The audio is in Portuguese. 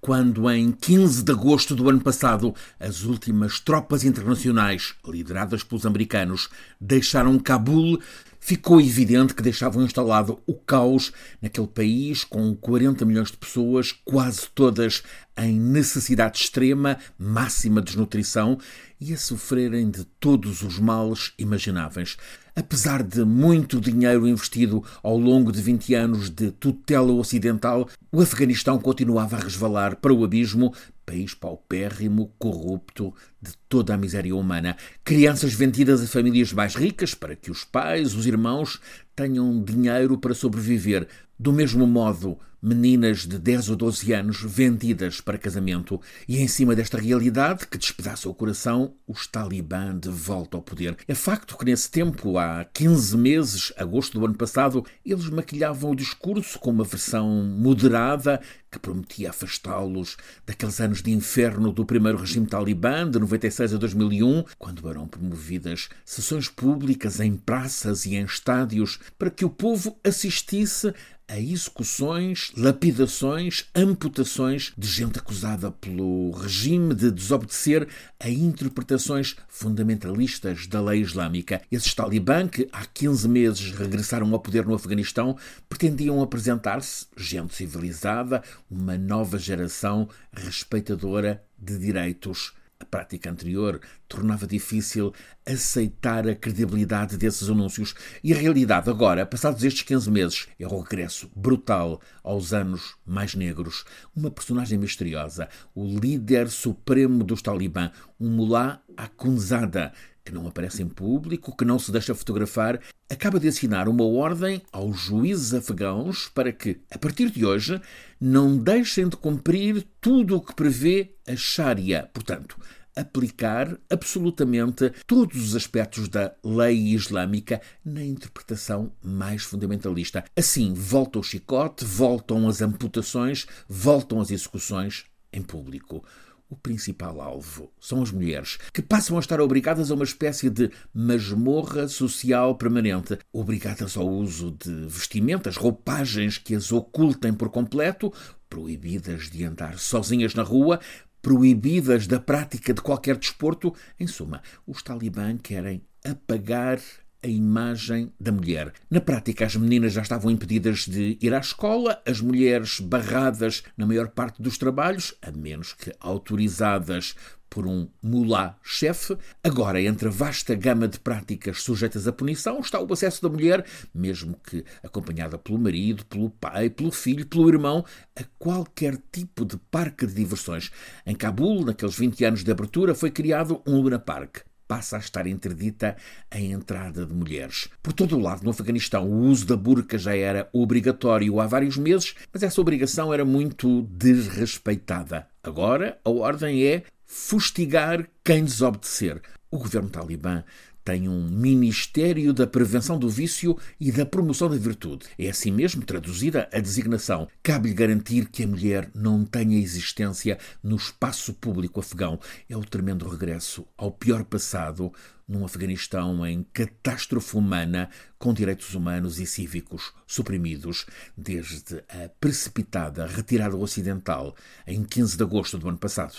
quando, em 15 de agosto do ano passado, as últimas tropas internacionais, lideradas pelos americanos, deixaram Cabul, ficou evidente que deixavam instalado o caos naquele país com 40 milhões de pessoas, quase todas em necessidade extrema, máxima desnutrição e a sofrerem de todos os males imagináveis. Apesar de muito dinheiro investido ao longo de 20 anos de tutela ocidental, o Afeganistão continuava a resvalar para o abismo, país paupérrimo, corrupto, de toda a miséria humana. Crianças vendidas a famílias mais ricas para que os pais, os irmãos, tenham dinheiro para sobreviver. Do mesmo modo, meninas de 10 ou 12 anos vendidas para casamento. E em cima desta realidade, que despedaça o coração, os talibã de volta ao poder. É facto que nesse tempo, há 15 meses, agosto do ano passado, eles maquilhavam o discurso com uma versão moderada que prometia afastá-los daqueles anos de inferno do primeiro regime talibã, de 96 a 2001, quando eram promovidas sessões públicas em praças e em estádios para que o povo assistisse a execuções, lapidações, amputações de gente acusada pelo regime de desobedecer a interpretações fundamentalistas da lei islâmica. Esses talibã, que há 15 meses regressaram ao poder no Afeganistão, pretendiam apresentar-se gente civilizada, uma nova geração respeitadora de direitos prática anterior tornava difícil aceitar a credibilidade desses anúncios e a realidade agora, passados estes 15 meses, é o regresso brutal aos anos mais negros. Uma personagem misteriosa, o líder supremo dos talibã, um mulá Akunzada, que não aparece em público, que não se deixa fotografar, acaba de assinar uma ordem aos juízes afegãos para que, a partir de hoje, não deixem de cumprir tudo o que prevê a Sharia. Portanto, aplicar absolutamente todos os aspectos da lei islâmica na interpretação mais fundamentalista. Assim, volta o chicote, voltam as amputações, voltam as execuções em público o principal alvo são as mulheres, que passam a estar obrigadas a uma espécie de masmorra social permanente, obrigadas ao uso de vestimentas, roupagens que as ocultem por completo, proibidas de andar sozinhas na rua, proibidas da prática de qualquer desporto. Em suma, os talibã querem apagar a imagem da mulher. Na prática, as meninas já estavam impedidas de ir à escola, as mulheres barradas na maior parte dos trabalhos, a menos que autorizadas por um mulá chefe. Agora, entre a vasta gama de práticas sujeitas à punição, está o acesso da mulher, mesmo que acompanhada pelo marido, pelo pai, pelo filho, pelo irmão, a qualquer tipo de parque de diversões. Em Cabul, naqueles 20 anos de abertura, foi criado um Luna Park passa a estar interdita a entrada de mulheres. Por todo o lado, no Afeganistão, o uso da burca já era obrigatório há vários meses, mas essa obrigação era muito desrespeitada. Agora, a ordem é fustigar quem desobedecer. O governo talibã tem um Ministério da Prevenção do Vício e da Promoção da Virtude. É assim mesmo traduzida a designação. Cabe-lhe garantir que a mulher não tenha existência no espaço público afegão. É o tremendo regresso ao pior passado num Afeganistão em catástrofe humana, com direitos humanos e cívicos suprimidos, desde a precipitada retirada ocidental em 15 de agosto do ano passado.